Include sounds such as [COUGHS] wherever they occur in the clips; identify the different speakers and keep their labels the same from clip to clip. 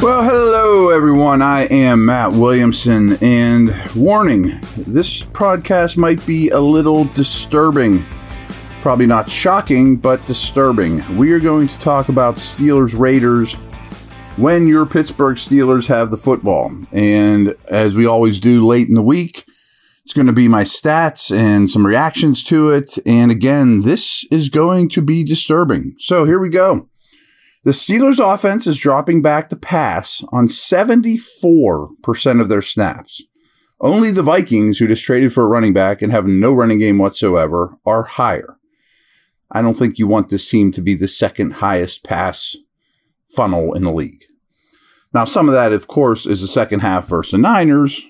Speaker 1: Well, hello everyone. I am Matt Williamson, and warning this podcast might be a little disturbing. Probably not shocking, but disturbing. We are going to talk about Steelers Raiders when your Pittsburgh Steelers have the football. And as we always do late in the week, it's going to be my stats and some reactions to it. And again, this is going to be disturbing. So here we go. The Steelers offense is dropping back to pass on 74% of their snaps. Only the Vikings, who just traded for a running back and have no running game whatsoever, are higher. I don't think you want this team to be the second highest pass funnel in the league. Now, some of that, of course, is the second half versus the Niners.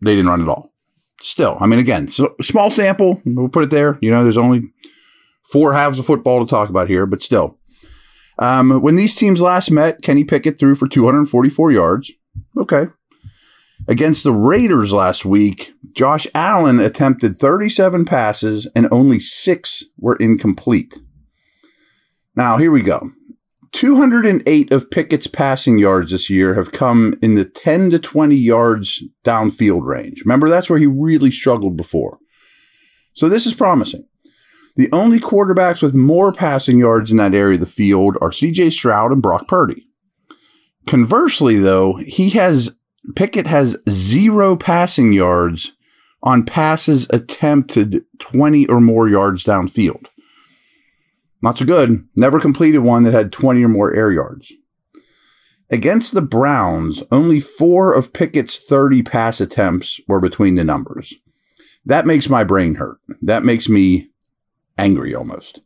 Speaker 1: They didn't run at all. Still, I mean, again, so small sample. We'll put it there. You know, there's only four halves of football to talk about here, but still, um, when these teams last met, Kenny Pickett threw for 244 yards. Okay. Against the Raiders last week, Josh Allen attempted 37 passes and only six were incomplete. Now, here we go. 208 of Pickett's passing yards this year have come in the 10 to 20 yards downfield range. Remember, that's where he really struggled before. So this is promising. The only quarterbacks with more passing yards in that area of the field are CJ Stroud and Brock Purdy. Conversely, though, he has Pickett has zero passing yards on passes attempted 20 or more yards downfield. Not so good. Never completed one that had 20 or more air yards. Against the Browns, only four of Pickett's 30 pass attempts were between the numbers. That makes my brain hurt. That makes me angry almost.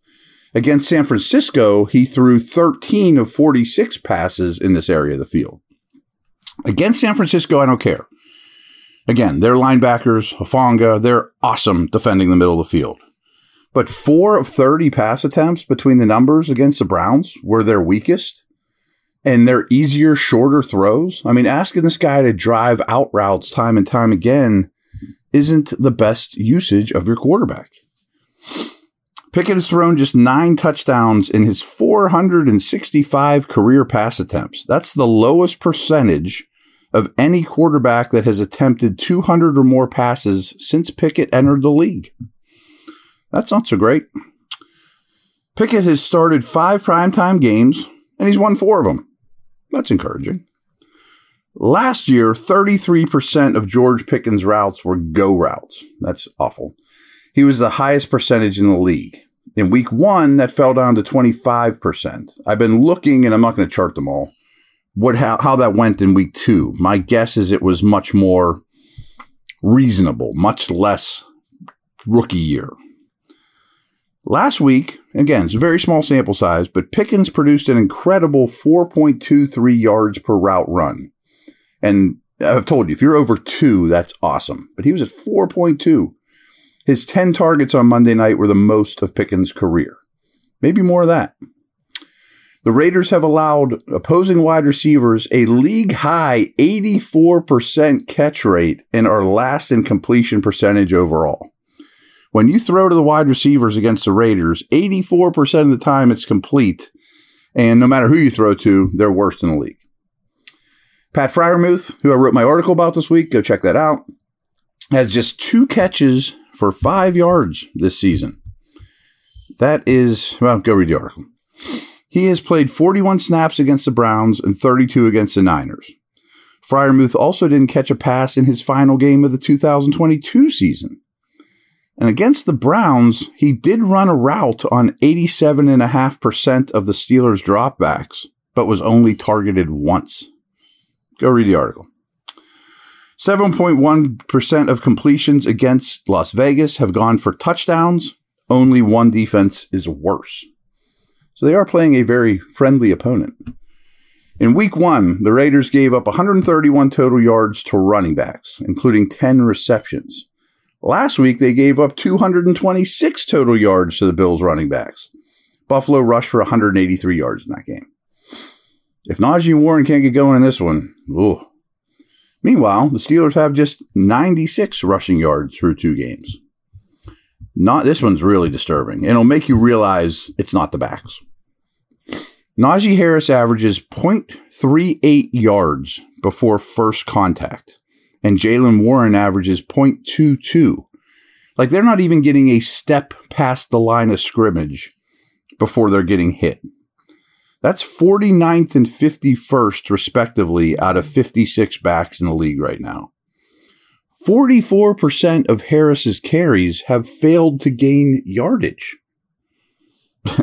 Speaker 1: Against San Francisco, he threw 13 of 46 passes in this area of the field. Against San Francisco, I don't care. Again, their linebackers, Hufanga, they're awesome defending the middle of the field. But four of 30 pass attempts between the numbers against the Browns were their weakest and their easier, shorter throws. I mean, asking this guy to drive out routes time and time again isn't the best usage of your quarterback. Pickett has thrown just nine touchdowns in his 465 career pass attempts. That's the lowest percentage of any quarterback that has attempted 200 or more passes since Pickett entered the league. That's not so great. Pickett has started five primetime games and he's won four of them. That's encouraging. Last year, 33% of George Pickens' routes were go routes. That's awful. He was the highest percentage in the league. In week one, that fell down to 25%. I've been looking, and I'm not going to chart them all, what how, how that went in week two. My guess is it was much more reasonable, much less rookie year. Last week, again, it's a very small sample size, but Pickens produced an incredible 4.23 yards per route run. And I've told you, if you're over two, that's awesome. But he was at 4.2. His 10 targets on Monday night were the most of Pickens' career. Maybe more of that. The Raiders have allowed opposing wide receivers a league high 84% catch rate and are last in completion percentage overall. When you throw to the wide receivers against the Raiders, 84% of the time it's complete. And no matter who you throw to, they're worst in the league. Pat Freiermuth, who I wrote my article about this week, go check that out, has just two catches for five yards this season. That is, well, go read the article. He has played 41 snaps against the Browns and 32 against the Niners. Freiermuth also didn't catch a pass in his final game of the 2022 season. And against the Browns, he did run a route on 87.5% of the Steelers' dropbacks, but was only targeted once. Go read the article. 7.1% of completions against Las Vegas have gone for touchdowns. Only one defense is worse. So they are playing a very friendly opponent. In week one, the Raiders gave up 131 total yards to running backs, including 10 receptions. Last week, they gave up 226 total yards to the Bills running backs. Buffalo rushed for 183 yards in that game. If Najee Warren can't get going in this one, ooh. Meanwhile, the Steelers have just 96 rushing yards through two games. Not this one's really disturbing. It'll make you realize it's not the backs. Najee Harris averages 0.38 yards before first contact, and Jaylen Warren averages 0.22. Like they're not even getting a step past the line of scrimmage before they're getting hit. That's 49th and 51st, respectively, out of 56 backs in the league right now. 44% of Harris's carries have failed to gain yardage. [LAUGHS]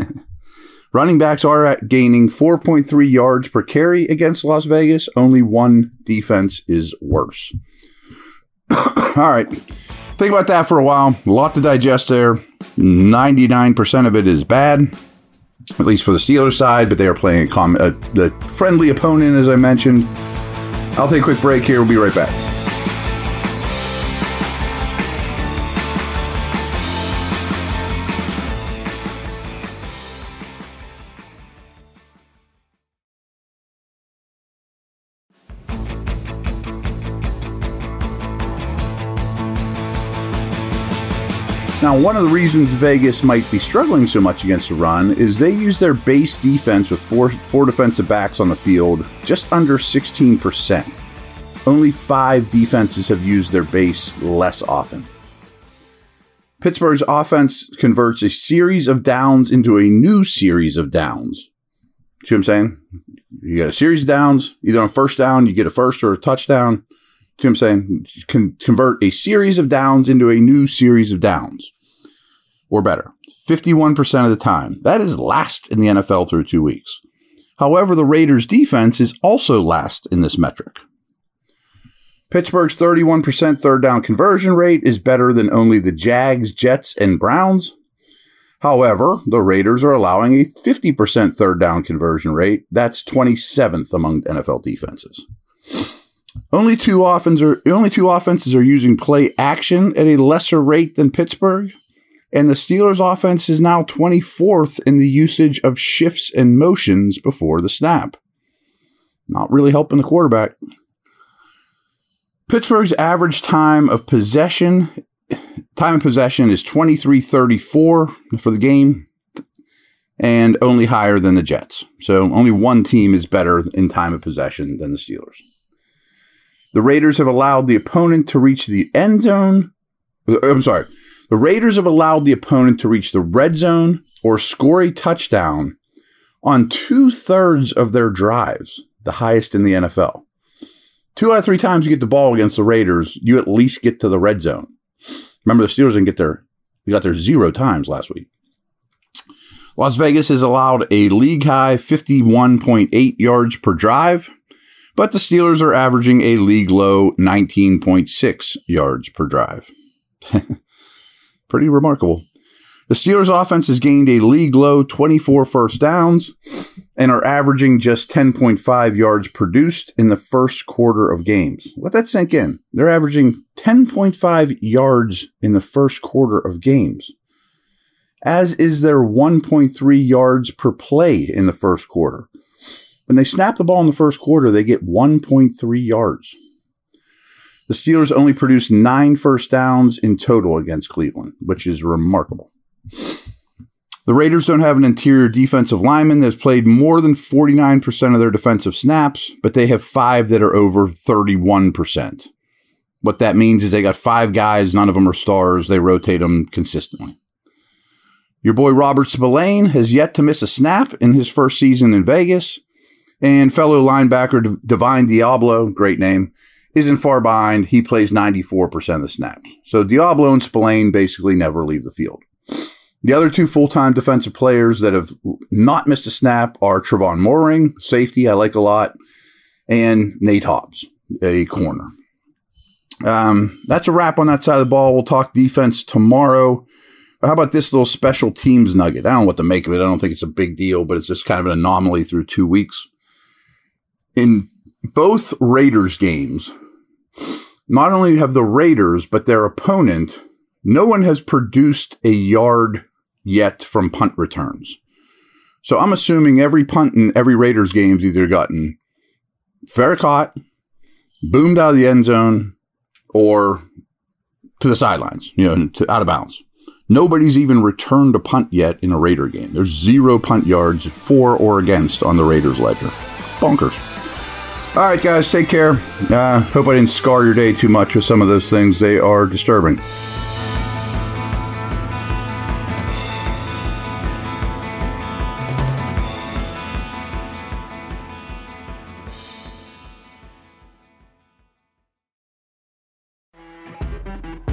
Speaker 1: Running backs are at gaining 4.3 yards per carry against Las Vegas. Only one defense is worse. [COUGHS] All right. Think about that for a while. A lot to digest there. 99% of it is bad, at least for the Steelers side, but they are playing a, com- a, friendly opponent, as I mentioned. I'll take a quick break here. We'll be right back. Now, one of the reasons Vegas might be struggling so much against the run is they use their base defense with four, four defensive backs on the field just under 16%. Only five defenses have used their base less often. Pittsburgh's offense converts a series of downs into a new series of downs. See what I'm saying? You get a series of downs, either on first down, you get a first or a touchdown. What I'm saying? Convert a series of downs into a new series of downs or better 51% of the time. That is last in the NFL through two weeks. However, the Raiders' defense is also last in this metric. Pittsburgh's 31% third down conversion rate is better than only the Jags, Jets, and Browns. However, the Raiders are allowing a 50% third down conversion rate. That's 27th among NFL defenses. Only two offenses are only two offenses are using play action at a lesser rate than Pittsburgh. And the Steelers' offense is now 24th in the usage of shifts and motions before the snap. Not really helping the quarterback. Pittsburgh's average time of possession time of possession is 23:34 for the game and only higher than the Jets. So only one team is better in time of possession than the Steelers. The Raiders have allowed the opponent to reach the end zone. Uh, I'm sorry. The Raiders have allowed the opponent to reach the red zone or score a touchdown on two thirds of their drives, the highest in the NFL. Two out of three times you get the ball against the Raiders, you at least get to the red zone. Remember, the Steelers didn't get there; they got there zero times last week. Las Vegas has allowed a league high 51.8 yards per drive, but the Steelers are averaging a league low 19.6 yards per drive. [LAUGHS] Pretty remarkable. The Steelers' offense has gained a league low 24 first downs and are averaging just 10.5 yards produced in the first quarter of games. Let that sink in. They're averaging 10.5 yards in the first quarter of games, as is their 1.3 yards per play in the first quarter. When they snap the ball in the first quarter, they get 1.3 yards. The Steelers only produced nine first downs in total against Cleveland, which is remarkable. The Raiders don't have an interior defensive lineman that's played more than 49% of their defensive snaps, but they have five that are over 31%. What that means is they got five guys, none of them are stars. They rotate them consistently. Your boy Robert Spillane has yet to miss a snap in his first season in Vegas. And fellow linebacker Divine Deablo, great name, isn't far behind. He plays 94% of the snaps. So Deablo and Spillane basically never leave the field. The other two full time defensive players that have not missed a snap are Tre'von Moehrig, safety, I like a lot, and Nate Hobbs, a corner. Um, that's a wrap on that side of the ball. We'll talk defense tomorrow. How about this little special teams nugget? I don't know what to make of it. I don't think it's a big deal, but it's just kind of an anomaly through two weeks. In both Raiders games, not only have the Raiders, but their opponent, no one has produced a yard yet from punt returns. So I'm assuming every punt in every Raiders game game's either gotten fair caught, boomed out of the end zone, or to the sidelines, you know, to, out of bounds. Nobody's even returned a punt yet in a Raider game. There's zero punt yards for or against on the Raiders ledger. Bonkers. All right, guys, take care. Uh, hope I didn't scar your day too much with some of those things. They are disturbing.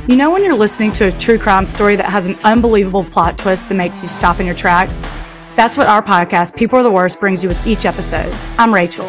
Speaker 2: You know, when you're listening to a true crime story that has an unbelievable plot twist that makes you stop in your tracks? That's what our podcast, People Are the Worst, brings you with each episode. I'm Rachel.